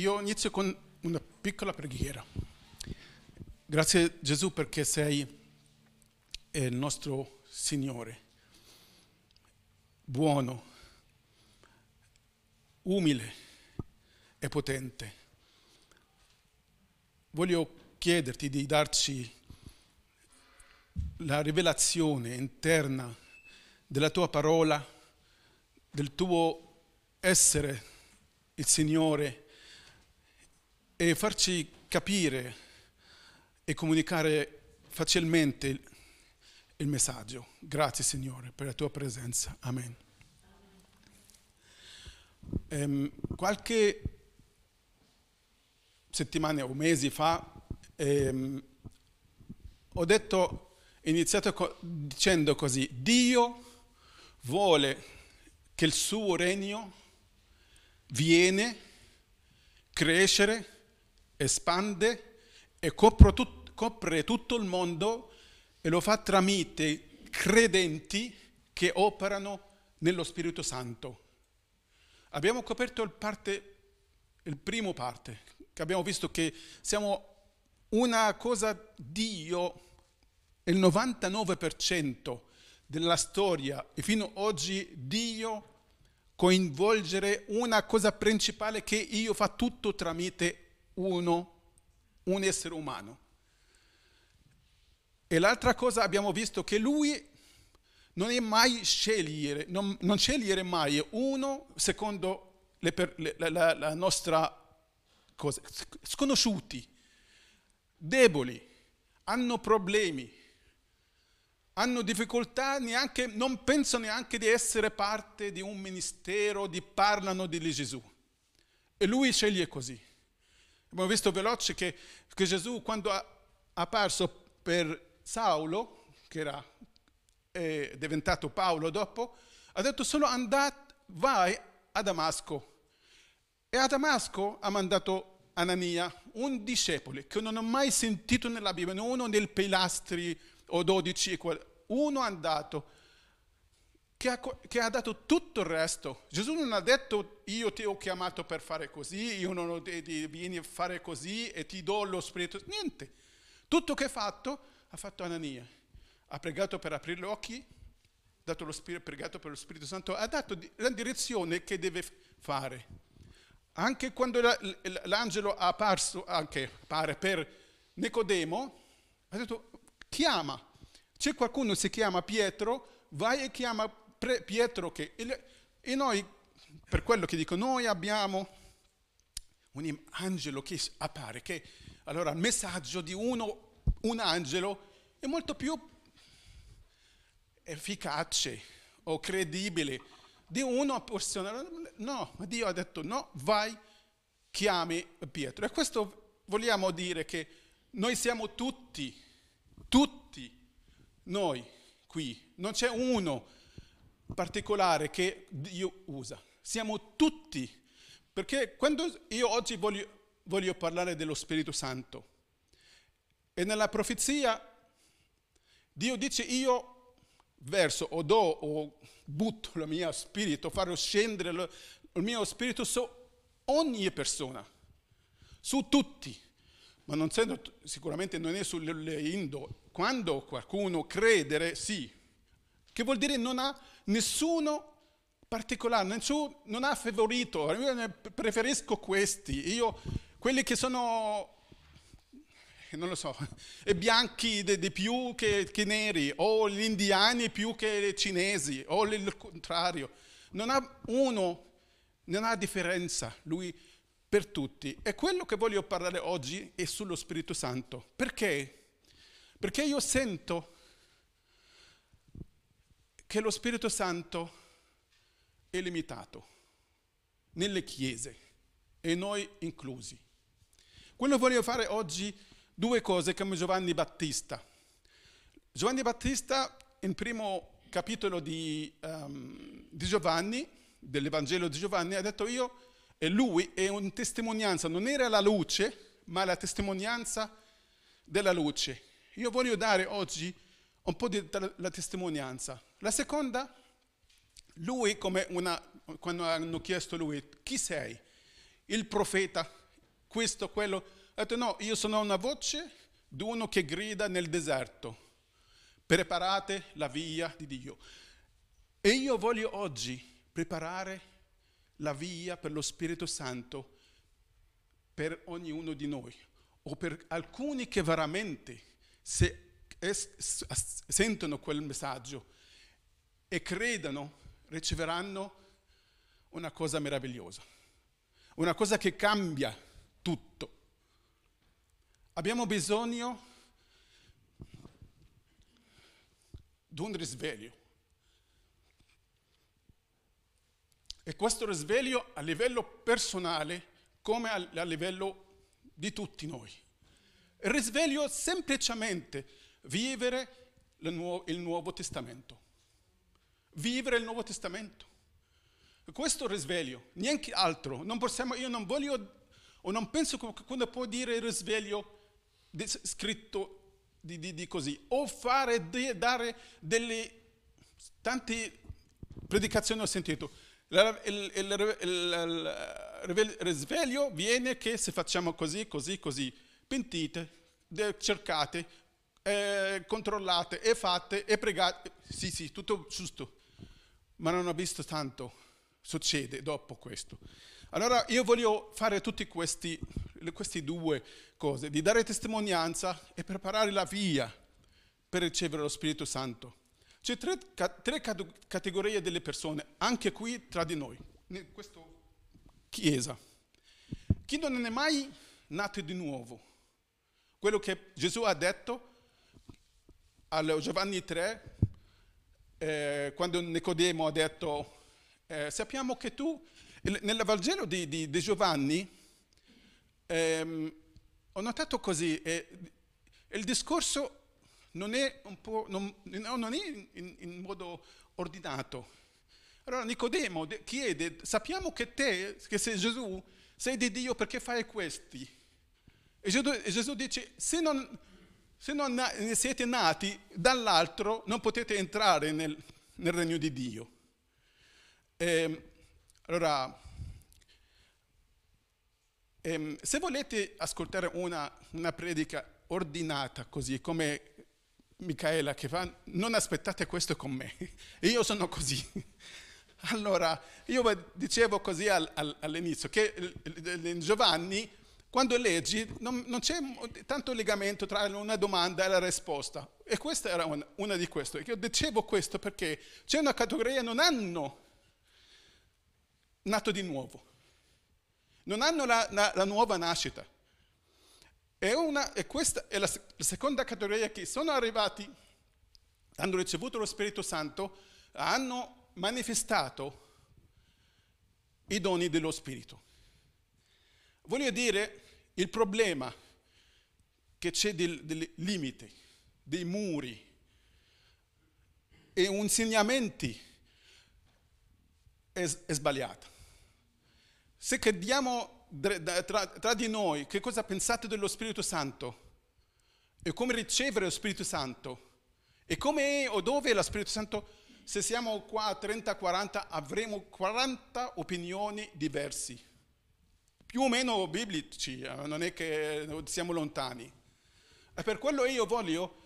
io inizio con una piccola preghiera. Grazie Gesù perché sei il nostro Signore, buono, umile e potente. Voglio chiederti di darci la rivelazione interna della tua parola, del tuo essere il Signore e farci capire e comunicare facilmente il, messaggio. Grazie Signore per la tua presenza. Amen. Um, qualche settimana o mesi fa um, ho detto, iniziato co- dicendo così, Dio vuole che il suo regno viene, crescere, espande e copre, tut- copre tutto il mondo e lo fa tramite credenti che operano nello Spirito Santo. Abbiamo coperto il, parte, il primo parte, che abbiamo visto che siamo una cosa Dio, il 99% della storia e fino ad oggi Dio coinvolgere una cosa principale che io fa tutto tramite uno, un essere umano. E l'altra cosa abbiamo visto che lui non è mai scegliere, non, non scegliere mai uno secondo le, le, la, la, nostra cosa, sconosciuti, deboli, hanno problemi, hanno difficoltà, neanche, non pensano neanche di essere parte di un ministero, di parlano di Gesù. E lui sceglie così. Abbiamo visto veloce che, che Gesù quando ha apparso per Saulo, che era è diventato Paolo dopo, ha detto solo andate, vai a Damasco. E a Damasco ha mandato Anania, un discepolo che non ho mai sentito nella Bibbia, uno dei pilastri o dodici, uno è andato che ha, che ha, dato tutto il resto. Gesù non ha detto io ti ho chiamato per fare così, io non ho detto vieni a fare così e ti do lo Spirito, niente. Tutto che ha fatto ha fatto Anania. Ha pregato per aprire gli occhi, dato lo Spirito, pregato per lo Spirito Santo, ha dato la direzione che deve fare. Anche quando l'angelo ha apparso, anche pare per Nicodemo, ha detto chiama. C'è qualcuno che si chiama Pietro, vai e chiama Pietro che... E noi, per quello che dico, noi abbiamo un angelo che appare, che allora il messaggio di uno, un angelo, è molto più efficace o credibile di una persona. No, ma Dio ha detto no, vai, chiami Pietro. E questo vogliamo dire che noi siamo tutti, tutti noi qui, non c'è uno particolare che Dio usa. Siamo tutti, perché quando io oggi voglio, voglio parlare dello Spirito Santo, e nella profezia Dio dice io verso o do o butto il mio spirito, farò scendere il, mio spirito su ogni persona, su tutti, ma non sendo, sicuramente non è sulle Indo. Quando qualcuno credere, sì, che vuol dire non ha nessuno particolare, nessuno, non ha favorito, io preferisco questi, io quelli che sono, non lo so, bianchi di, più che, che, neri, o gli indiani più che i cinesi, o il contrario. Non ha uno, non ha differenza, lui per tutti. E quello che voglio parlare oggi è sullo Spirito Santo. Perché? Perché io sento che lo Spirito Santo è limitato nelle chiese e noi inclusi. Quello voglio fare oggi due cose come Giovanni Battista. Giovanni Battista, nel primo capitolo di, um, di Giovanni, dell'Evangelo di Giovanni, ha detto io e lui è una testimonianza, non era la luce, ma la testimonianza della luce. Io voglio dare oggi un po' di la testimonianza. La seconda, lui come una, quando hanno chiesto lui, chi sei? Il profeta questo, quello. Ha detto no, io sono una voce di uno che grida nel deserto. Preparate la via di Dio. E io voglio oggi preparare la via per lo Spirito Santo per ognuno di noi o per alcuni che veramente se, es, sentono quel messaggio e credono, riceveranno una cosa meravigliosa, una cosa che cambia tutto. Abbiamo bisogno di un risveglio. E questo risveglio a livello personale come a livello di tutti noi. Il risveglio semplicemente vivere il nuovo, Testamento. Vivere il Nuovo Testamento. Questo risveglio, niente altro. Non possiamo, io non voglio o non penso che qualcuno può dire il risveglio scritto di, di, di così, o fare, de, dare delle tante predicazioni ho sentito. Il, il, il, il risveglio viene che se facciamo così, così, così, pentite, cercate, eh, controllate e fate e pregate, sì sì, tutto giusto, ma non ho visto tanto succede dopo questo. Allora io voglio fare tutte queste due cose, di dare testimonianza e preparare la via per ricevere lo Spirito Santo. C'è tre, tre categorie delle persone, anche qui tra di noi, in questa chiesa. Chi non è mai nato di nuovo, quello che Gesù ha detto a Giovanni 3, eh, quando Nicodemo ha detto, eh, sappiamo che tu, nel Vangelo di, di, di Giovanni, ehm, ho notato così, eh, il discorso non è, non, non è in, in, modo ordinato. Allora Nicodemo chiede, sappiamo che te, che sei Gesù, sei di Dio perché fai questi? E Gesù, e Gesù dice, se non, se non, siete nati dall'altro non potete entrare nel, nel regno di Dio. E, ehm, allora, ehm, se volete ascoltare una, una predica ordinata così come Michaela che fa, non aspettate questo con me, io sono così. Allora, io dicevo così al, al, all'inizio, che Giovanni, quando leggi, non, non, c'è tanto legamento tra una domanda e la risposta. E questa era una, una di queste. Io dicevo questo perché c'è una categoria che non hanno nato di nuovo, non hanno la, la, la nuova nascita. E, una, e questa è la, la, seconda categoria che sono arrivati, hanno ricevuto lo Spirito Santo, hanno manifestato i doni dello Spirito. Voglio dire, il problema che c'è del, del limite, dei muri e insegnamenti è, è sbagliato. Se chiediamo tra, tra di noi che cosa pensate dello Spirito Santo e come ricevere lo Spirito Santo e come o dove è lo Spirito Santo, se siamo qua a 30-40 avremo 40 opinioni diverse, più o meno biblici, eh, non è che siamo lontani. E per quello io voglio,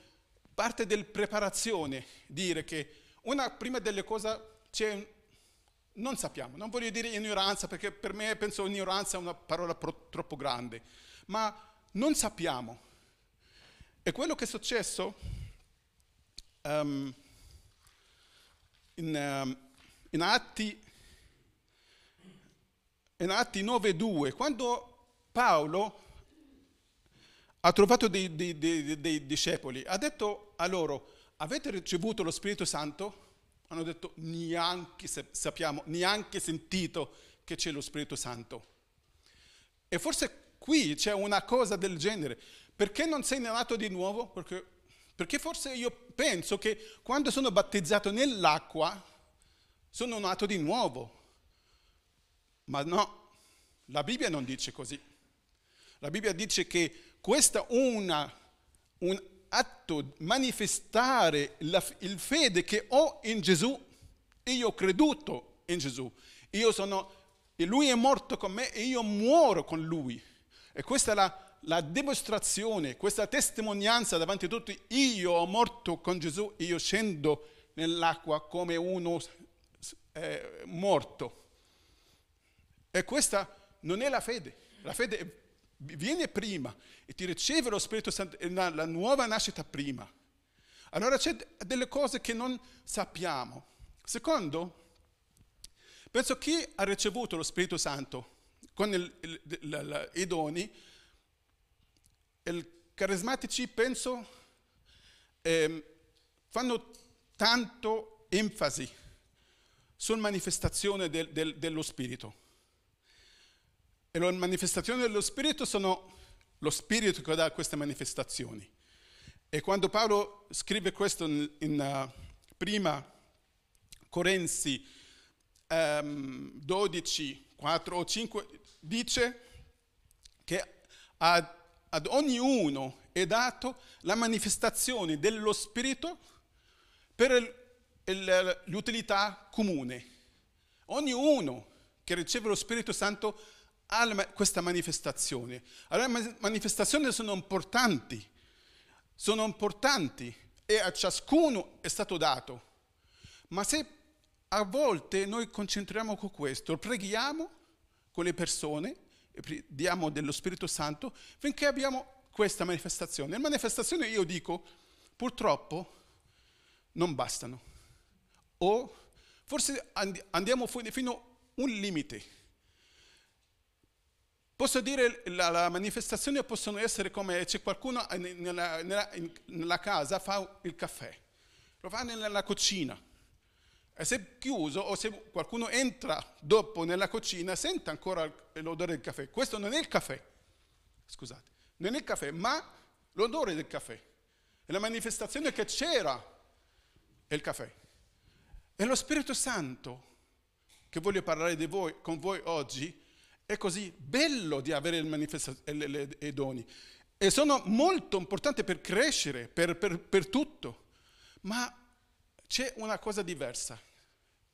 parte della preparazione, dire che una prima delle cose c'è non sappiamo, non voglio dire ignoranza perché per me penso ignoranza è una parola pro, troppo grande, ma non sappiamo. E quello che è successo um, in, um, in, Atti, in Atti 9.2, quando Paolo ha trovato dei, dei, dei, dei discepoli, ha detto a loro, avete ricevuto lo Spirito Santo? hanno detto neanche sappiamo, neanche sentito che c'è lo Spirito Santo. E forse qui c'è una cosa del genere. Perché non sei nato di nuovo? Perché, perché forse io penso che quando sono battezzato nell'acqua sono nato di nuovo. Ma no, la Bibbia non dice così. La Bibbia dice che questa è un atto manifestare la, il fede che ho in Gesù. Io ho creduto in Gesù. Io sono, e lui è morto con me e io muoro con lui. E questa è la, la dimostrazione, questa testimonianza davanti a tutti. Io ho morto con Gesù, io scendo nell'acqua come uno eh, morto. E questa non è la fede. La fede viene prima e ti riceve lo Spirito Santo, la, la nuova nascita prima. Allora c'è delle cose che non sappiamo. Secondo, penso chi ha ricevuto lo Spirito Santo con il, il, il, i doni, i carismatici penso eh, fanno tanto enfasi sulla manifestazione del, del, dello Spirito. E le manifestazioni dello Spirito sono lo Spirito che dà queste manifestazioni. E quando Paolo scrive questo in, in uh, prima Corinzi um, 12, 4 o 5, dice che ad, ad ognuno è dato la manifestazione dello Spirito per il, il, l'utilità comune. Ognuno che riceve lo Spirito Santo ha questa manifestazione. Allora le manifestazioni sono importanti, sono importanti e a ciascuno è stato dato. Ma se a volte noi concentriamo con questo, preghiamo con le persone, diamo dello Spirito Santo, finché abbiamo questa manifestazione. Le manifestazioni, io dico, purtroppo non bastano. O forse andiamo fino a un limite. Posso dire che la manifestazione possono essere come c'è qualcuno nella, nella, nella casa fa il caffè, lo fa nella cucina. E se chiuso o se qualcuno entra dopo nella cucina sente ancora l'odore del caffè. Questo non è il caffè, scusate, non è il caffè, ma l'odore del caffè. È la manifestazione che c'era il caffè. E lo Spirito Santo, che voglio parlare di voi, con voi oggi, è così bello di avere i doni e sono molto importanti per crescere, per, per, per tutto, ma c'è una cosa diversa,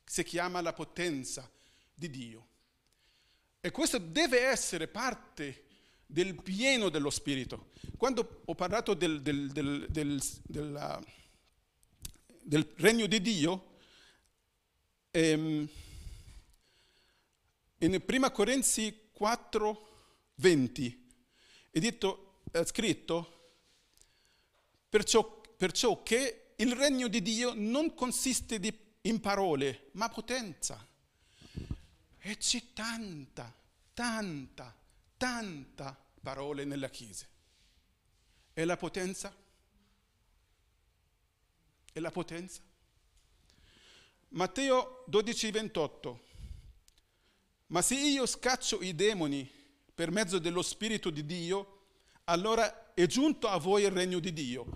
si chiama la potenza di Dio. E questo deve essere parte del pieno dello Spirito. Quando ho parlato del, del, del, della, del regno di Dio, ehm, in 1 Corinzi 4, 20 è, detto, è scritto, perciò, perciò, che il regno di Dio non consiste di, in parole, ma potenza. E c'è tanta, tanta, tanta parole nella Chiesa. E la potenza? E la potenza? Matteo 12, 28. Ma se io scaccio i demoni per mezzo dello Spirito di Dio, allora è giunto a voi il regno di Dio.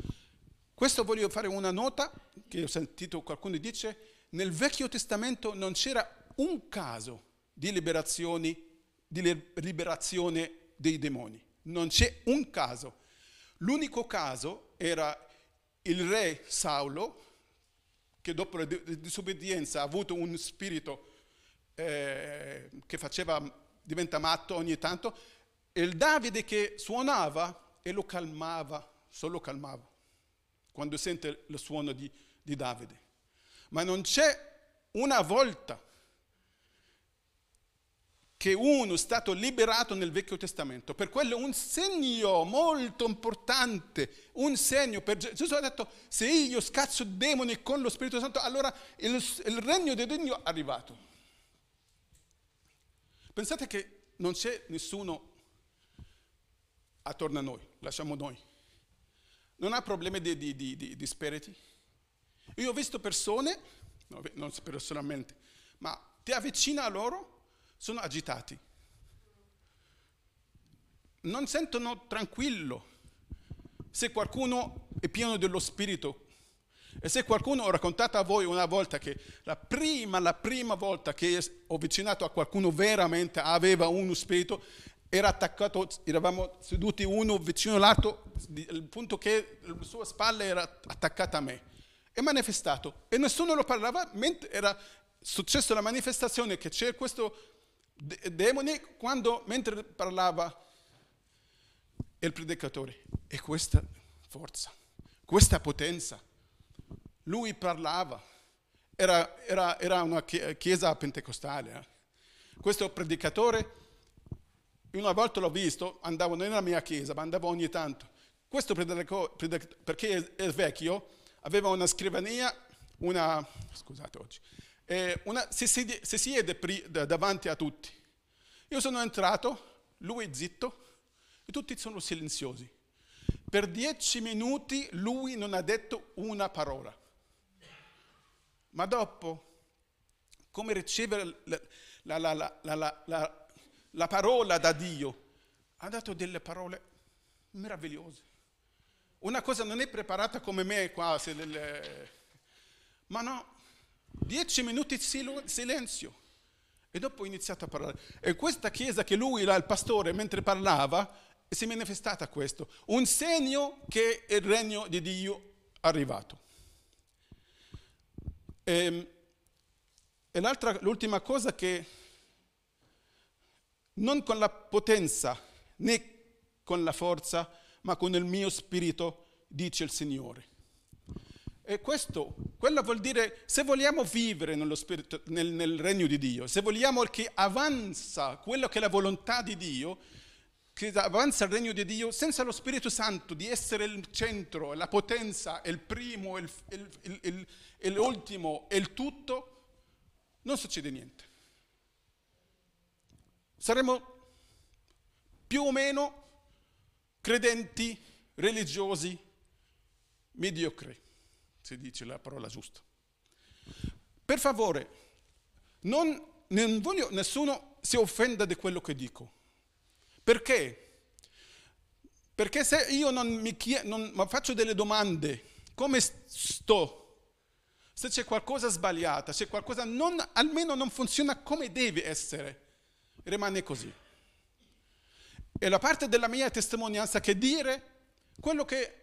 Questo voglio fare una nota, che ho sentito qualcuno dice, nel Vecchio Testamento non c'era un caso di di liberazione dei demoni. Non c'è un caso. L'unico caso era il re Saulo, che dopo la disobbedienza ha avuto un spirito eh, che faceva, diventa matto ogni tanto, e il Davide che suonava e lo calmava, solo calmava, quando sente il suono di, di Davide. Ma non c'è una volta che uno è stato liberato nel Vecchio Testamento. Per quello un segno molto importante, un segno. Per Gesù ha detto, se io scaccio demoni con lo Spirito Santo, allora il, il regno di Dio è arrivato. Pensate che non c'è nessuno attorno a noi, lasciamo noi. Non ha problemi di, di, di, di spiriti. Io ho visto persone, no, non personalmente, ma ti avvicina a loro, sono agitati. Non sentono tranquillo. Se qualcuno è pieno dello spirito, e se qualcuno ha raccontato a voi una volta che la prima, la prima volta che ho avvicinato a qualcuno veramente aveva uno spirito, era attaccato, eravamo seduti uno vicino all'altro, il punto che la sua spalla era attaccata a me. È manifestato e nessuno lo parlava, mentre era successa la manifestazione che c'è questo demone quando mentre parlava il predicatore. E questa forza, questa potenza. Lui parlava, era, era, era una chiesa pentecostale. Eh? Questo predicatore, una volta l'ho visto, andavo nella mia chiesa, ma andavo ogni tanto. Questo predicatore, perché è vecchio, aveva una scrivania, una, scusate oggi, eh, una, si, siede, si siede davanti a tutti. Io sono entrato, lui è zitto e tutti sono silenziosi. Per dieci minuti lui non ha detto una parola. Ma dopo, come ricevere la, la, la, la parola da Dio, ha dato delle parole meravigliose. Una cosa non è preparata come me qua, delle... ma no, dieci minuti di silenzio. E dopo ho iniziato a parlare. E questa chiesa che lui, il pastore, mentre parlava, si è manifestata questo. Un segno che il regno di Dio è arrivato. E, e l'ultima cosa che non con la potenza né con la forza, ma con il mio spirito, dice il Signore. E questo, quello vuol dire, se vogliamo vivere spirito, nel, nel, regno di Dio, se vogliamo che avanza quello che è la volontà di Dio, che avanza il regno di Dio, senza lo Spirito Santo di essere il centro, la potenza, il primo, il, il, il, l'ultimo e il tutto, non succede niente. Saremo più o meno credenti, religiosi, mediocri, si dice la parola giusta. Per favore, non, non voglio nessuno si offenda di quello che dico. Perché? Perché se io non mi, chied- non, faccio delle domande, come sto? Se c'è qualcosa sbagliata, se qualcosa non, almeno non funziona come deve essere, rimane così. E la parte della mia testimonianza che dire quello che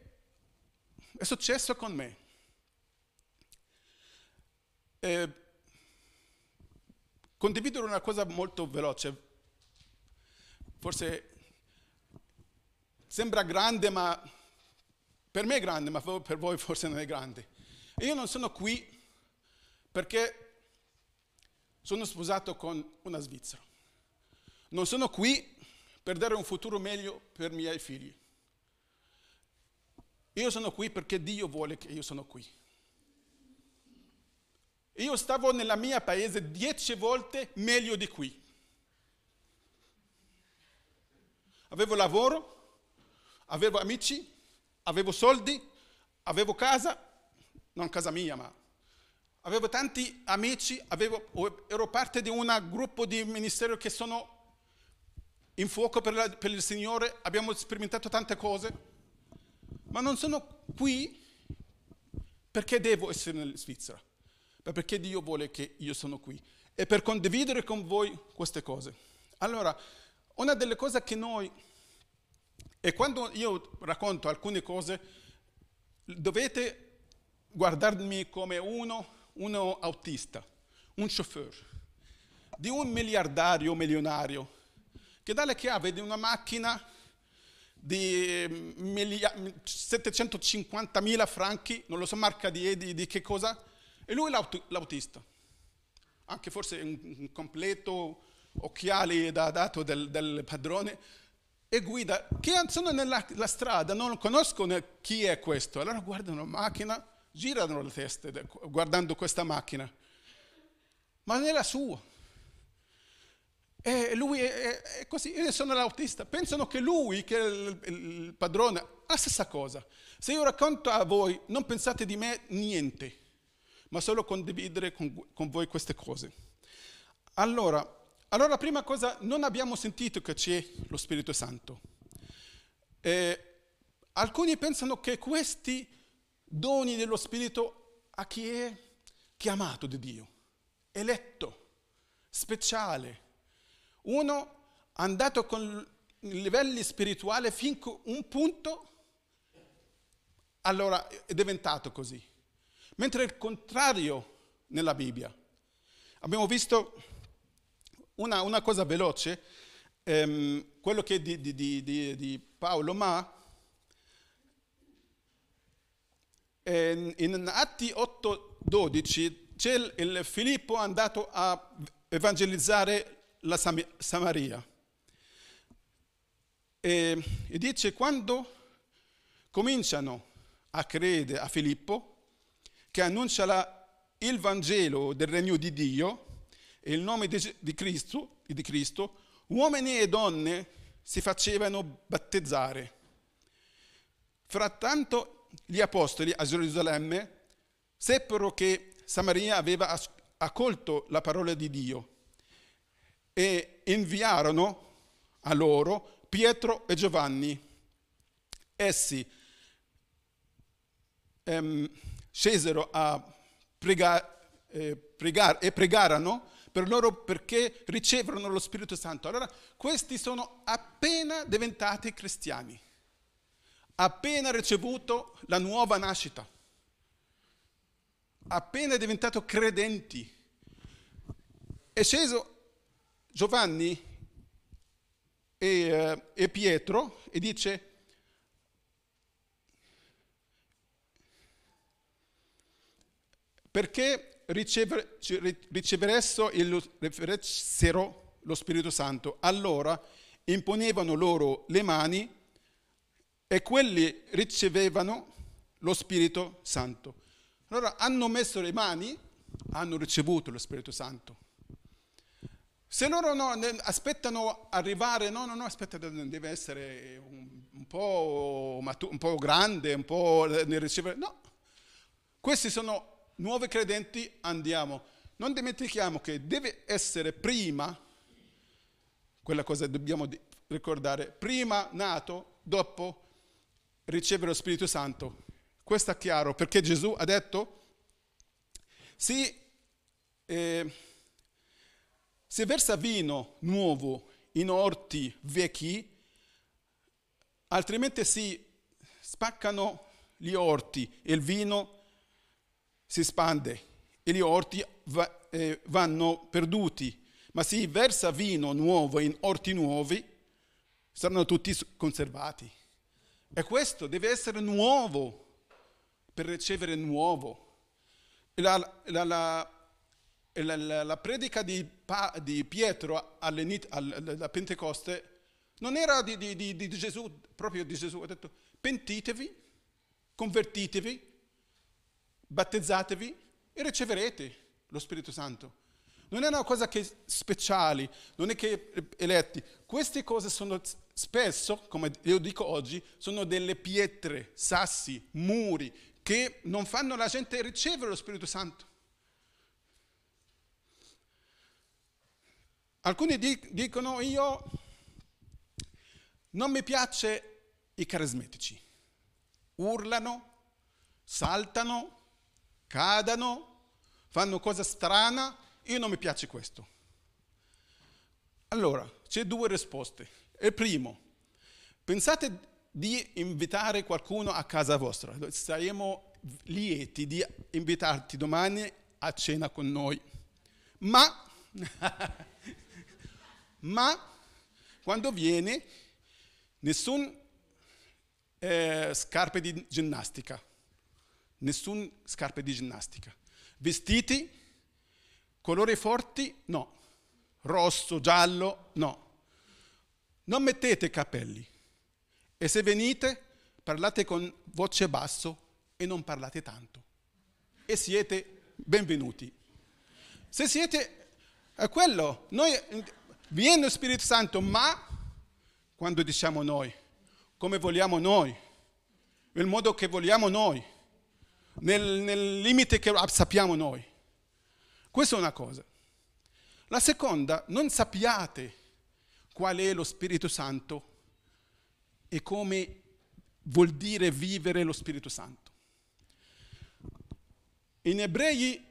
è successo con me. Eh, condividere una cosa molto veloce. Forse sembra grande, ma per me è grande, ma per voi forse non è grande. io non sono qui perché sono sposato con una svizzera. Non sono qui per dare un futuro meglio per i miei figli. Io sono qui perché Dio vuole che io sono qui. Io stavo nella mia paese dieci volte meglio di qui. Avevo lavoro, avevo amici, avevo soldi, avevo casa, non casa mia, ma avevo tanti amici, avevo, ero parte di un gruppo di ministero che sono in fuoco per, la, per il Signore, abbiamo sperimentato tante cose, ma non sono qui perché devo essere in Svizzera, ma perché Dio vuole che io sono qui e per condividere con voi queste cose. Allora, una delle cose che noi, e quando io racconto alcune cose, dovete guardarmi come uno, uno autista, un chauffeur, di un miliardario milionario che dà le chiavi di una macchina di 750.000 franchi, non lo so marca di, di, di che cosa, e lui è l'autista. Anche forse un completo occhiali da dato del, del padrone e guida, che sono nella strada, non conoscono chi è questo, allora guardano la macchina, girano le teste guardando questa macchina, ma non è la sua. E lui è, è, così, io sono l'autista. Pensano che lui, che è il, il padrone, ha la stessa cosa. Se io racconto a voi, non pensate di me niente, ma solo condividere con, con voi queste cose. Allora, allora, prima cosa, non abbiamo sentito che c'è lo Spirito Santo. Eh, alcuni pensano che questi doni dello Spirito a chi è chiamato di Dio, eletto, speciale, uno andato con livelli spirituali finché un punto, allora è diventato così. Mentre il contrario nella Bibbia. Abbiamo visto una, una cosa veloce. Um, quello che è di, di, di, di Paolo, ma in, in Atti 8:12 c'è il, il Filippo andato a evangelizzare la Sam- Samaria. E, e dice quando cominciano a credere a Filippo, che annuncia la, il Vangelo del regno di Dio e il nome di, di, Cristo, di Cristo, uomini e donne si facevano battezzare. Frattanto gli apostoli a Gerusalemme seppero che Samaria aveva accolto la parola di Dio e inviarono a loro Pietro e Giovanni. Essi ehm, scesero a pregare, eh, pregare e pregarono per loro perché riceverono lo Spirito Santo. Allora, questi sono appena diventati cristiani, appena ricevuto la nuova nascita, appena diventato credenti. È sceso Giovanni e, eh, e Pietro e dice, perché riceveressero lo Spirito Santo. Allora imponevano loro le mani e quelli ricevevano lo Spirito Santo. Allora hanno messo le mani, hanno ricevuto lo Spirito Santo. Se loro no, aspettano arrivare, no, no, no, aspetta, deve essere un, un, po', un po' grande, un po' nel ricevere, no. Questi sono nuovi credenti andiamo. Non dimentichiamo che deve essere prima, quella cosa dobbiamo ricordare, prima nato, dopo ricevere lo Spirito Santo. Questo è chiaro perché Gesù ha detto, sì, eh, se versa vino nuovo in orti vecchi, altrimenti si spaccano gli orti e il vino si spande e gli orti va, eh, vanno perduti, ma se versa vino nuovo in orti nuovi, saranno tutti conservati. E questo deve essere nuovo per ricevere nuovo. La, la, la, la predica di, di Pietro alla Pentecoste non era di, di, di Gesù, proprio di Gesù, ha detto pentitevi, convertitevi battezzatevi e riceverete lo Spirito Santo. Non è una cosa che speciali, non è che eletti. Queste cose sono spesso, come io dico oggi, sono delle pietre, sassi, muri che non fanno la gente ricevere lo Spirito Santo. Alcuni dicono io non mi piace i carismetici. Urlano, saltano, cadano, fanno cosa strana, io non mi piace questo. Allora, c'è due risposte. Il primo, pensate di invitare qualcuno a casa vostra, saremo lieti di invitarti domani a cena con noi. Ma, ma quando viene, nessun eh, scarpe di ginnastica, nessun scarpe di ginnastica. Vestiti, colori forti, no. Rosso, giallo, no. Non mettete capelli. E se venite, parlate con voce basso e non parlate tanto. E siete benvenuti. Se siete a quello, noi viene lo Spirito Santo, ma quando diciamo noi, come vogliamo noi, nel modo che vogliamo noi, nel, nel limite che sappiamo noi. Questa è una cosa. La seconda, non sappiate qual è lo Spirito Santo e come vuol dire vivere lo Spirito Santo. In Ebrei,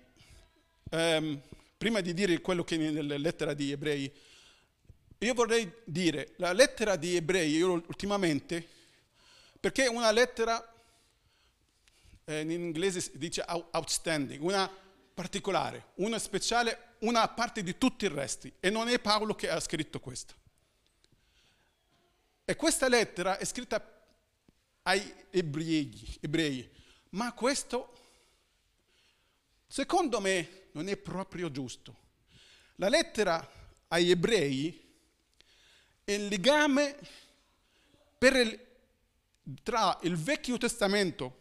ehm, prima di dire quello che è nella lettera di Ebrei, io vorrei dire, la lettera di Ebrei, io ultimamente, perché è una lettera eh, in inglese si dice outstanding, una particolare, una speciale, una parte di tutti i resti. E non è Paolo che ha scritto questo. E questa lettera è scritta ai ebrei, ebrei. ma questo secondo me non è proprio giusto. La lettera agli ebrei è il legame il, tra il Vecchio Testamento,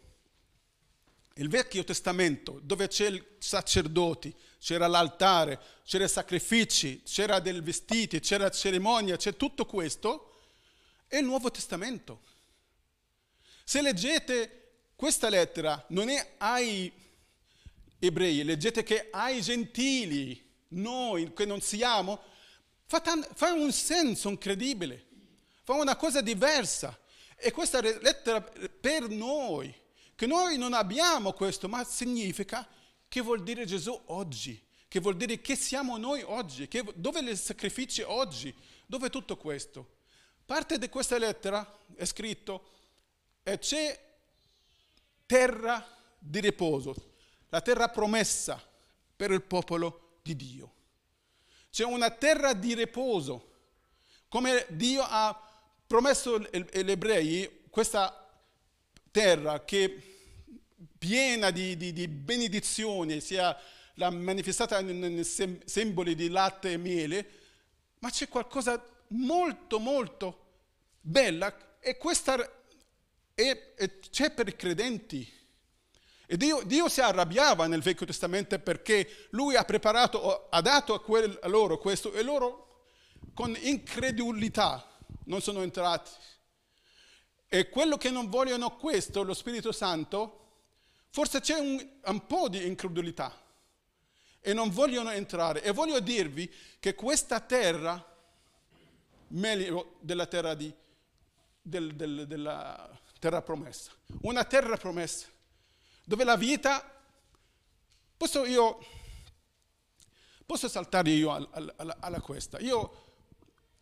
il Vecchio Testamento dove c'è il sacerdoti, c'era l'altare, c'erano i sacrifici, c'era dei vestiti, c'era cerimonia, c'è tutto questo, e il Nuovo Testamento. Se leggete questa lettera, non è ai ebrei, leggete che ai gentili, noi che non siamo, fa, tan- fa un senso incredibile, fa una cosa diversa. E questa lettera per noi, che noi non abbiamo questo, ma significa che vuol dire Gesù oggi, che vuol dire che siamo noi oggi, che, dove i sacrifici oggi, dove tutto questo. Parte di questa lettera è scritto, e c'è terra di riposo, la terra promessa per il popolo di Dio. C'è una terra di riposo, come Dio ha promesso agli ebrei questa terra che piena di, di, di benedizioni, sia manifestata in simboli di latte e miele, ma c'è qualcosa molto molto bella e questa è, è, c'è per i credenti. E Dio, Dio, si arrabbiava nel Vecchio Testamento perché lui ha preparato, ha dato a, quel, a loro questo e loro con incredulità non sono entrati. E quello che non vogliono questo, lo Spirito Santo, forse c'è un, un po' di incredulità e non vogliono entrare. E voglio dirvi che questa terra, meglio della terra, di, del, del, della terra promessa, una terra promessa, dove la vita, posso io, posso saltare io alla, alla, alla questa. Io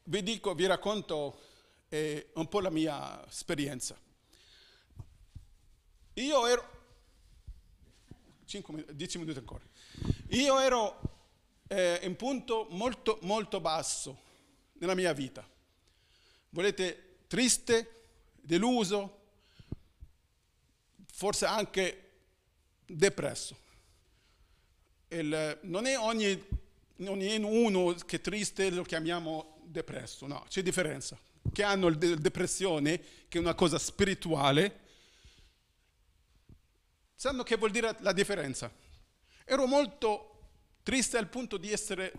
vi dico, vi racconto eh, un po' la mia esperienza. Io ero, 5, 10 minuti ancora, io ero eh, in punto molto, molto basso nella mia vita. Volete triste, deluso, forse anche depresso. Il, non è ogni, è uno che è triste lo chiamiamo depresso, no, c'è differenza. Che hanno la depressione, che è una cosa spirituale, sanno che vuol dire la differenza. Ero molto triste al punto di essere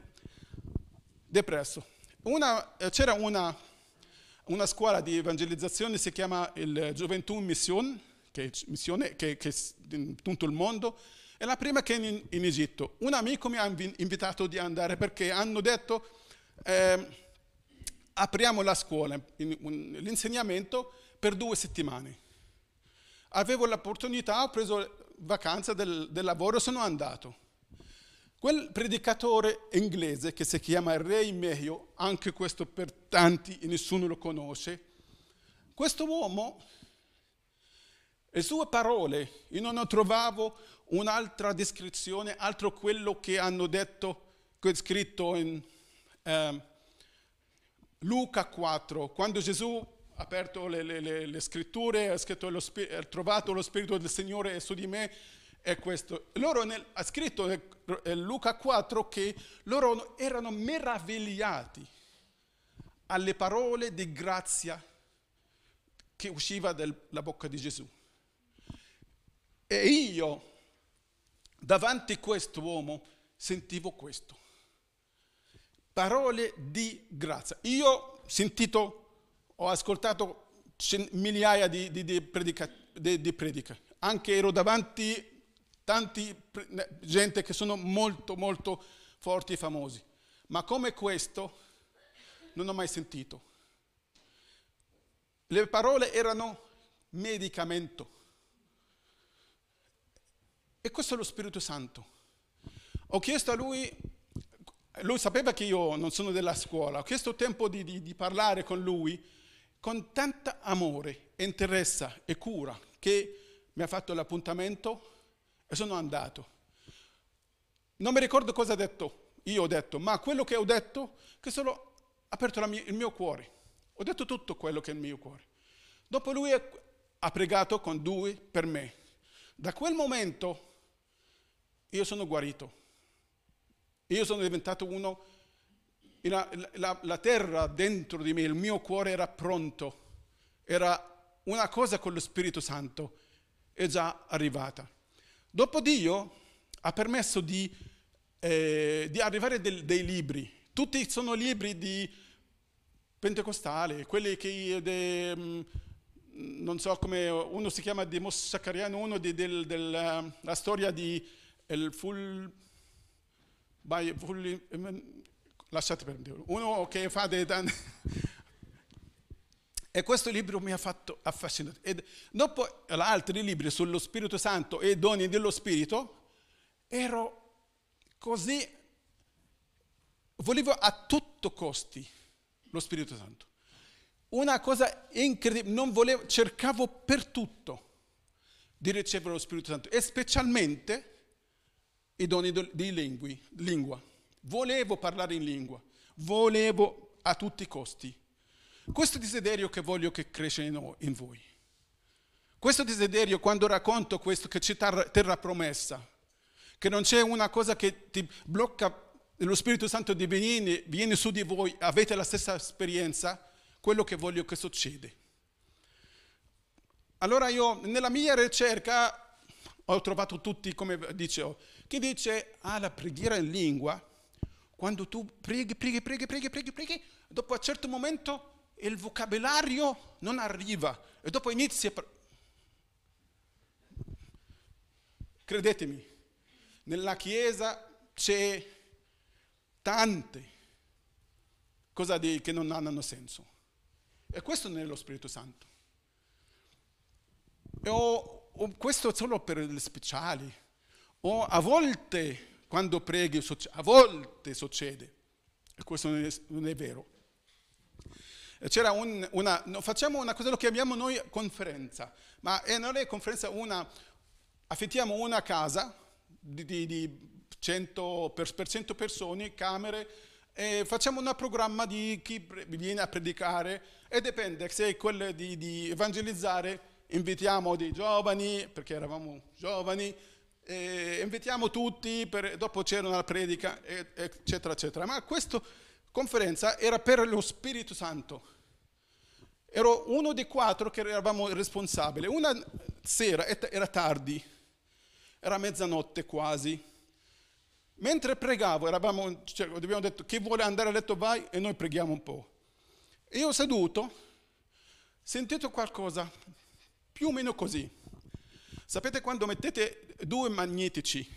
depresso. Una, c'era una, una, scuola di evangelizzazione, si chiama il Gioventù Mission, che, missione, che, che in tutto il mondo, è la prima che è in, in Egitto. Un amico mi ha invitato di andare perché hanno detto eh, apriamo la scuola, l'insegnamento per due settimane. Avevo l'opportunità, ho preso vacanza del, del lavoro e sono andato. Quel predicatore inglese che si chiama Ray Mayo, anche questo per tanti nessuno lo conosce, questo uomo le sue parole, io non trovavo un'altra descrizione, altro quello che hanno detto, che è scritto in eh, Luca 4, quando Gesù ha aperto le, le, le, scritture, ha, scritto lo, ha trovato lo Spirito del Signore su di me, è questo. Loro nel, ha scritto in Luca 4 che loro erano meravigliati alle parole di grazia che usciva dalla bocca di Gesù. E io, davanti a questo uomo, sentivo questo. Parole di grazia. Io ho sentito, ho ascoltato migliaia di, di, di, predica, di, di prediche. Anche ero davanti tanti gente che sono molto, molto forti e famosi. Ma come questo non ho mai sentito. Le parole erano medicamento. E questo è lo Spirito Santo. Ho chiesto a lui, lui sapeva che io non sono della scuola, ho chiesto tempo di, di, di parlare con lui con tanto amore, interesse e cura che mi ha fatto l'appuntamento e sono andato. Non mi ricordo cosa ha detto, io ho detto, ma quello che ho detto, che solo ha aperto mia, il mio cuore. Ho detto tutto quello che è nel mio cuore. Dopo lui ha pregato con lui per me. Da quel momento io sono guarito. Io sono diventato uno, la, la, la terra dentro di me, il mio cuore era pronto, era una cosa con lo Spirito Santo, è già arrivata. Dopo Dio ha permesso di, eh, di arrivare del, dei libri, tutti sono libri di pentecostale, quelli che... De, mm, non so come uno si chiama Demos Saccariano, uno della del, uh, storia di il full, by, full lasciate perdere, uno che fa dei danni. e questo libro mi ha fatto affascinato. E dopo altri libri sullo Spirito Santo e doni dello Spirito, ero così, volevo a tutto costi lo Spirito Santo. Una cosa incredibile, non volevo, cercavo per tutto di ricevere lo Spirito Santo e specialmente i doni di lingui, lingua. Volevo parlare in lingua, volevo a tutti i costi. Questo desiderio che voglio che cresca in, voi. Questo desiderio, quando racconto questo, che c'è terra promessa, che non c'è una cosa che ti blocca, lo Spirito Santo di venire, viene su di voi, avete la stessa esperienza, quello che voglio che succeda. Allora io nella mia ricerca ho trovato tutti, come dicevo, chi dice, ah, la preghiera in lingua, quando tu preghi, preghi, preghi, preghi, preghi, preghi, dopo un certo momento il vocabolario non arriva e dopo inizia... Credetemi, nella Chiesa c'è tante cose che non hanno senso. E questo non è lo Spirito Santo. E ho, ho, questo solo per gli speciali. O a volte, quando preghi, a volte succede. E questo non è, non è vero. C'era un, una, facciamo una cosa, lo chiamiamo noi conferenza, ma non è conferenza, una, affittiamo una casa di, di, di 100 per, per 100 persone, camere, e facciamo un programma di chi viene a predicare e dipende se è quello di, di evangelizzare, invitiamo dei giovani, perché eravamo giovani, eh, invitiamo tutti, per, dopo c'era una predica, eccetera, eccetera. Ma questa conferenza era per lo Spirito Santo. Ero uno dei quattro che eravamo responsabili. Una sera, era tardi, era mezzanotte quasi. Mentre pregavo, eravamo, cioè, abbiamo detto chi vuole andare a letto vai e noi preghiamo un po'. Io seduto, sentito qualcosa più o meno così. Sapete quando mettete due magnetici,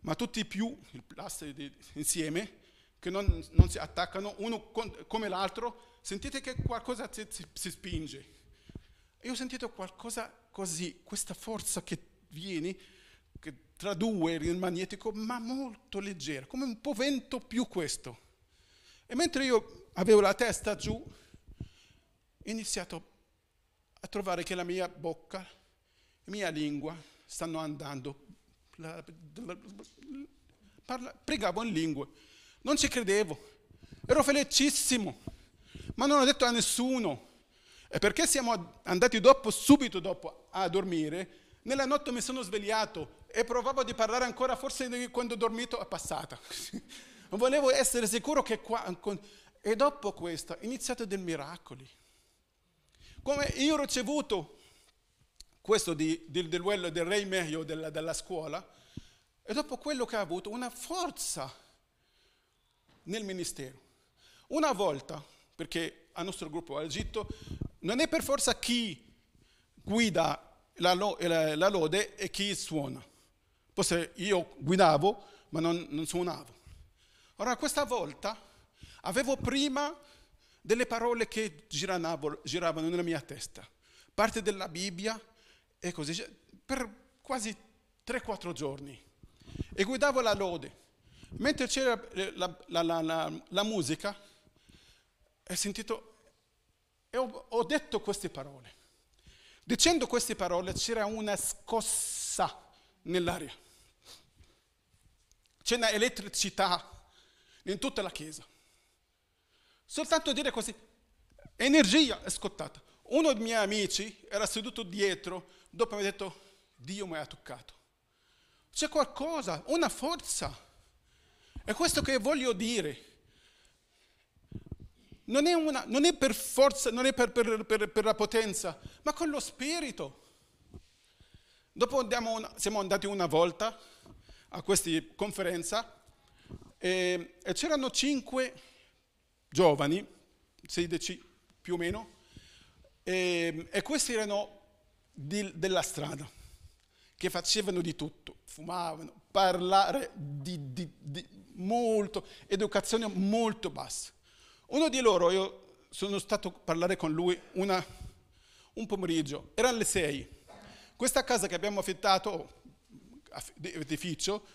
ma tutti più il plastica insieme, che non, non, si attaccano uno come l'altro, sentite che qualcosa si, si, spinge. E ho sentito qualcosa così, questa forza che viene che tra due il magnetico, ma molto leggera, come un po' vento più questo. E mentre io avevo la testa giù, ho iniziato a trovare che la mia bocca mia lingua stanno andando. La, la, parla, pregavo in lingue, non ci credevo, ero felicissimo, ma non ho detto a nessuno. E perché siamo andati dopo, subito dopo a dormire, nella notte mi sono svegliato e provavo di parlare ancora, forse quando ho dormito è passata. Volevo essere sicuro che qua... E dopo questo, iniziato dei miracoli. Come io ho ricevuto questo di, di, del, del re meglio della, della scuola, e dopo quello che ha avuto una forza nel ministero. Una volta, perché al nostro gruppo all'Egitto, non è per forza chi guida la, la, la lode e chi suona. Forse io guidavo, ma non, non suonavo. Ora, questa volta avevo prima delle parole che giravano nella mia testa, parte della Bibbia e così, cioè, per quasi 3-4 giorni. E guidavo la lode. Mentre c'era la, la, la, la musica, ho sentito e ho, ho detto queste parole. Dicendo queste parole c'era una scossa nell'aria. C'è elettricità in tutta la chiesa. Soltanto dire così, Energia è scottata. Uno dei miei amici era seduto dietro, dopo ha detto, Dio mi ha toccato. C'è qualcosa, una forza. È questo che voglio dire. Non è, una, non è per forza, non è per, per, per, per, la potenza, ma con lo spirito. Dopo una, siamo andati una volta a questa conferenza e, e c'erano cinque giovani, 16 più o meno, e, e questi erano di, della strada, che facevano di tutto, fumavano, parlare di, di, di molto, educazione molto bassa. Uno di loro, io sono stato a parlare con lui una, un pomeriggio, erano le sei. Questa casa che abbiamo affittato, edificio,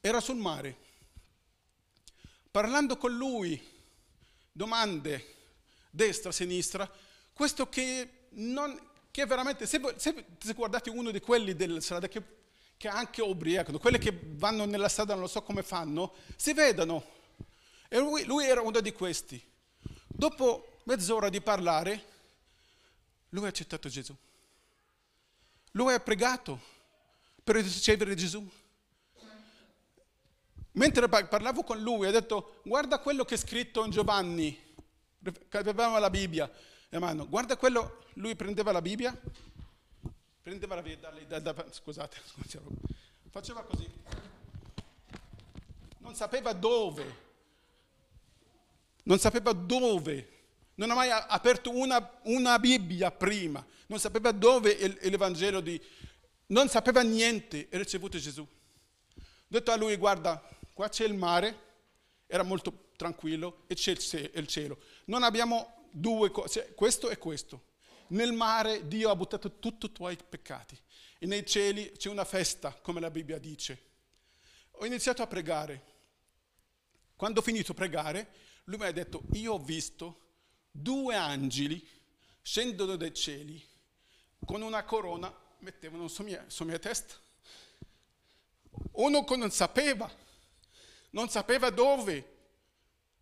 era sul mare. Parlando con lui, domande, destra, sinistra, questo che, non, che veramente, se, se, se, guardate uno di quelli della strada che, che anche ubriacano, quelli che vanno nella strada non lo so come fanno, si vedono. E lui, lui era uno di questi. Dopo mezz'ora di parlare, lui ha accettato Gesù. Lui ha pregato per ricevere Gesù. Mentre parlavo con lui, ha detto, guarda quello che è scritto in Giovanni, avevamo la Bibbia mano, guarda quello, lui prendeva la Bibbia, prendeva la Bibbia, scusate, faceva così, non sapeva dove. Non sapeva dove, non ha mai aperto una, una Bibbia prima, non sapeva dove l'Evangelo di... non sapeva niente e ricevuto Gesù. Ho detto a lui, guarda, qua c'è il mare, era molto tranquillo, e c'è il cielo. Non abbiamo due cose, questo e questo. Nel mare Dio ha buttato tutti i tuoi peccati e nei cieli c'è una festa, come la Bibbia dice. Ho iniziato a pregare. Quando ho finito di pregare, lui mi ha detto, io ho visto due angeli scendono dai cieli con una corona, mettevano sulla mia, su mia testa. Uno che non sapeva, non sapeva dove,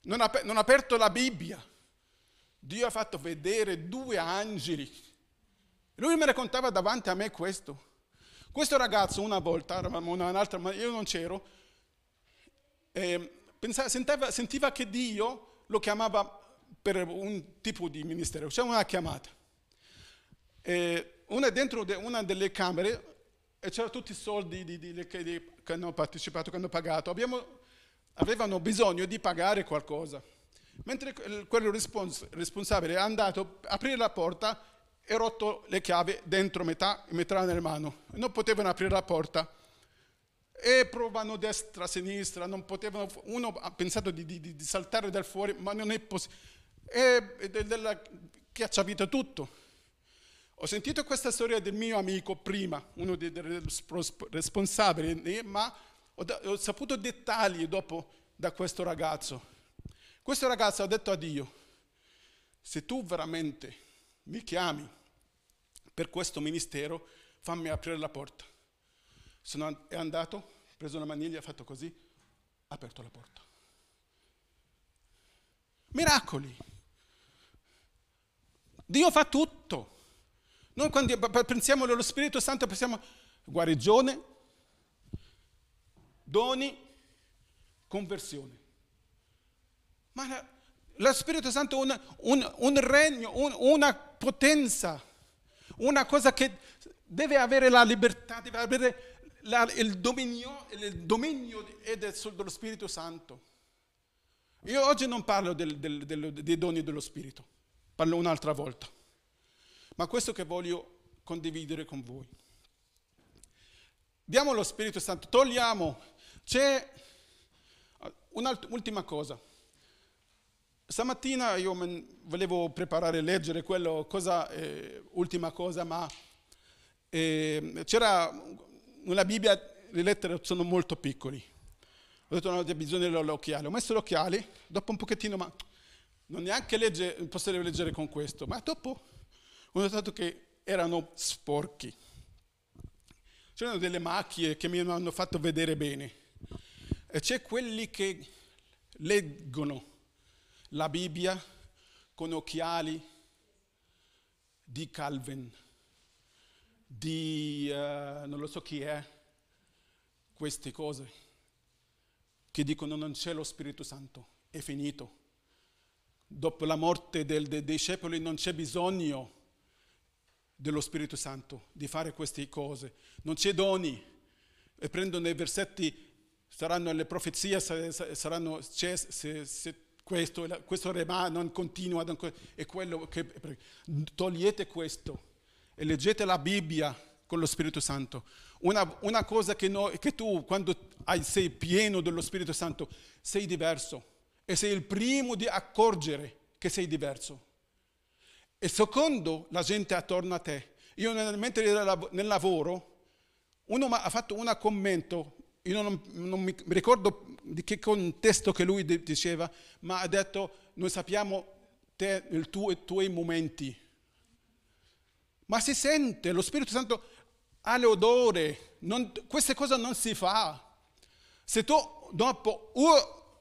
non ha, non ha aperto la Bibbia. Dio ha fatto vedere due angeli. Lui mi raccontava davanti a me questo. Questo ragazzo una volta, un'altra, ma io non c'ero, eh, Pensava, sentiva, sentiva che Dio lo chiamava per un tipo di ministero, c'è una chiamata. E una dentro de, una delle camere e c'erano tutti i soldi di, di, di, che, hanno partecipato, che hanno pagato. Abbiamo, avevano bisogno di pagare qualcosa. Mentre quello respons, responsabile è andato a aprire la porta e rotto le chiavi dentro metà e metà nella mano. Non potevano aprire la porta e provano destra, sinistra, non potevano, uno ha pensato di, di, di saltare dal fuori, ma non è possibile. E della vita tutto. Ho sentito questa storia del mio amico prima, uno dei responsabili, ma ho, ho saputo dettagli dopo da questo ragazzo. Questo ragazzo ha detto a Dio, se tu veramente mi chiami per questo ministero, fammi aprire la porta. Sono, è andato, ha preso una maniglia, ha fatto così, ha aperto la porta. Miracoli. Dio fa tutto. Noi quando pensiamo allo Spirito Santo pensiamo guarigione, doni, conversione. Ma lo Spirito Santo è un, un, un regno, un, una potenza, una cosa che deve avere la libertà, deve avere la, il, dominio, il dominio dello Spirito Santo. Io oggi non parlo del, del, del, dei doni dello Spirito, parlo un'altra volta. Ma questo che voglio condividere con voi. Diamo lo Spirito Santo, togliamo. C'è un'ultima cosa. Stamattina io volevo preparare a leggere quello, cosa, eh, ultima cosa, ma eh, c'era nella Bibbia le lettere sono molto piccoli. Ho detto non ho bisogno dell'occhiale. Ho messo gli occhiali, dopo un pochettino, ma non neanche legge, posso leggere con questo. Ma dopo ho notato che erano sporchi. C'erano delle macchie che mi hanno fatto vedere bene. E c'è quelli che leggono la Bibbia con occhiali di Calvin, di uh, non lo so chi è, queste cose che dicono non c'è lo Spirito Santo, è finito. Dopo la morte del, dei discepoli non c'è bisogno dello Spirito Santo di fare queste cose, non c'è doni. E prendono i versetti, saranno le profezie, saranno, se, se questo, questo rimane, non continua, è quello che togliete questo e leggete la Bibbia con lo Spirito Santo. Una, una cosa che, noi, che, tu, quando hai, sei pieno dello Spirito Santo, sei diverso e sei il primo di accorgere che sei diverso. E secondo, la gente attorno a te. Io mentre ero nel lavoro, uno ha fatto un commento, io non, non mi ricordo di che contesto che lui diceva, ma ha detto, noi sappiamo te, i tuoi, tuoi momenti. Ma si sente, lo Spirito Santo ha l'odore, non, queste cose non si fa. Se tu dopo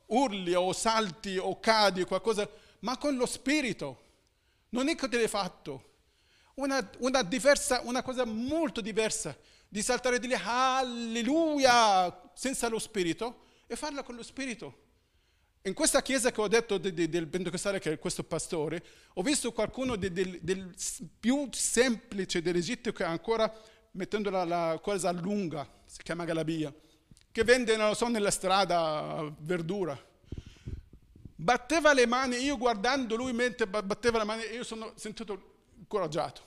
urli o salti o cadi o qualcosa, ma con lo Spirito, non è che te l'hai fatto. Una, una, diversa, una cosa molto diversa di saltare e dire alleluia senza lo Spirito e farla con lo Spirito. In questa chiesa che ho detto de, de, del Pentecostale, che è questo pastore, ho visto qualcuno de, del più semplice dell'Egitto che ancora mettendo la, la cosa lunga, si chiama Galabia, che vende, non lo so, nella strada verdura. Batteva le mani, io guardando lui mentre batteva le mani, io sono sentito incoraggiato.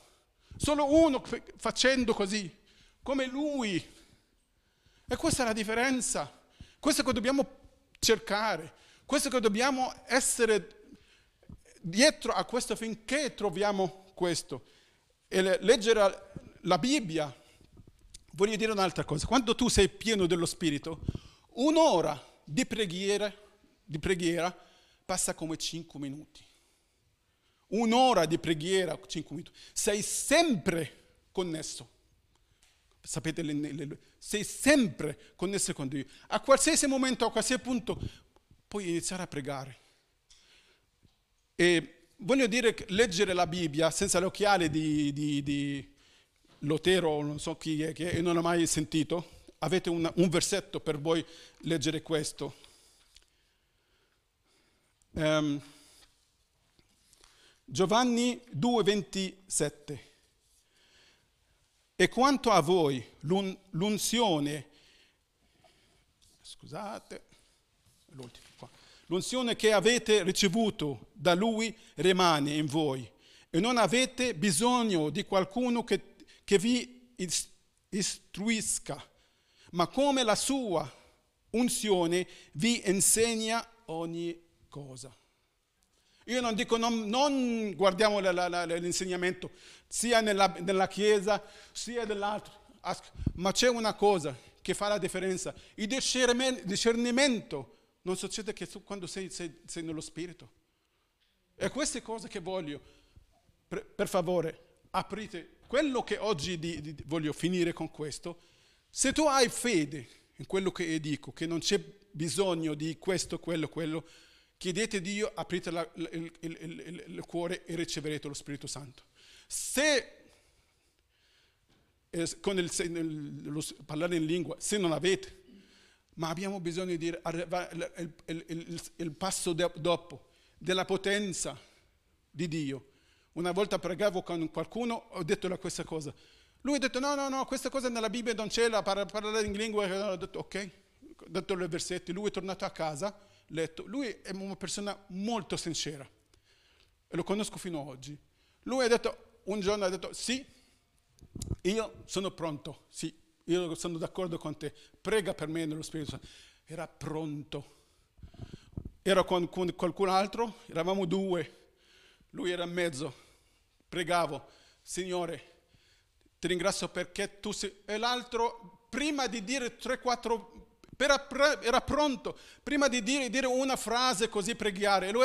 Solo uno facendo così, come lui. E questa è la differenza. Questo che dobbiamo cercare, questo che dobbiamo essere dietro a questo finché troviamo questo. E leggere la Bibbia, voglio dire un'altra cosa, quando tu sei pieno dello Spirito, un'ora di preghiera, di preghiera passa come cinque minuti. Un'ora di preghiera, cinque minuti. Sei sempre connesso. Sapete, le, le, sei sempre connesso con Dio. A qualsiasi momento, a qualsiasi punto, puoi iniziare a pregare. E voglio dire che leggere la Bibbia senza gli occhiali di, di, di Lotero, non so chi è, che non ho mai sentito, avete una, un versetto per voi leggere questo. Um, Giovanni 2,27. E quanto a voi, l'un, l'unzione, scusate, l'unzione che avete ricevuto da Lui rimane in voi e non avete bisogno di qualcuno che, che vi istruisca, ma come la sua unzione vi insegna ogni cosa. Io non dico non, non guardiamo la, la, la, l'insegnamento sia nella, nella Chiesa sia nell'altro, ma c'è una cosa che fa la differenza. Il discernimento non succede che quando sei, sei, sei nello Spirito. E queste cose che voglio, per, per favore, aprite quello che oggi di, di, voglio finire con questo. Se tu hai fede in quello che dico, che non c'è bisogno di questo, quello, quello, Chiedete Dio, aprite la, il, il, il, il, cuore e riceverete lo Spirito Santo. Se eh, con lo, parlare in lingua, se non avete, ma abbiamo bisogno di dire il, passo dopo, della potenza di Dio. Una volta pregavo con qualcuno, ho detto questa cosa. Lui ha detto no, no, no, questa cosa nella Bibbia non c'è, la parlare in lingua. Ho detto ok, ho detto i versetti. Lui è tornato a casa letto, lui è una persona molto sincera e lo conosco fino ad oggi. Lui ha detto, un giorno ha detto, sì, io sono pronto, sì, io sono d'accordo con te, prega per me nello Spirito Santo. Era pronto. Era con, con qualcun altro, eravamo due, lui era in mezzo, pregavo, Signore, ti ringrazio perché tu sei... E l'altro, prima di dire tre, quattro era pronto prima di dire, dire una frase così preghiare. Lui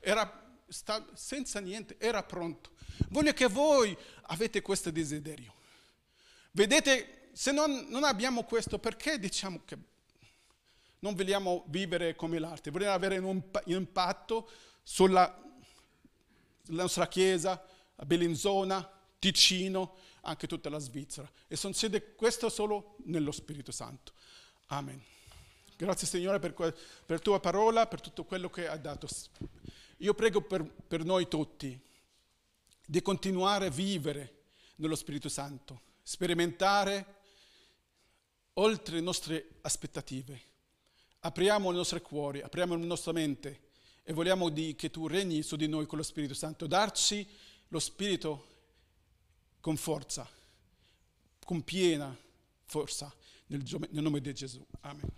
era sta, senza niente, era pronto. Voglio che voi avete questo desiderio. Vedete, se non, non abbiamo questo, perché diciamo che non vogliamo vivere come l'arte? Vogliamo avere un impatto sulla, la nostra chiesa, a Bellinzona, Ticino, anche tutta la Svizzera. E sono sede questo solo nello Spirito Santo. Amen. Grazie Signore per, per tua parola, per tutto quello che hai dato. Io prego per, per noi tutti di continuare a vivere nello Spirito Santo, sperimentare oltre le nostre aspettative. Apriamo i nostri cuori, apriamo la nostra mente e vogliamo che tu regni su di noi con lo Spirito Santo, darci lo Spirito con forza, con piena forza, nel, nel nome di Gesù. Amen.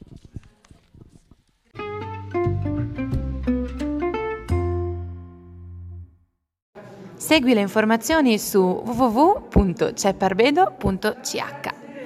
Segui le informazioni su www.cepparbedo.ch.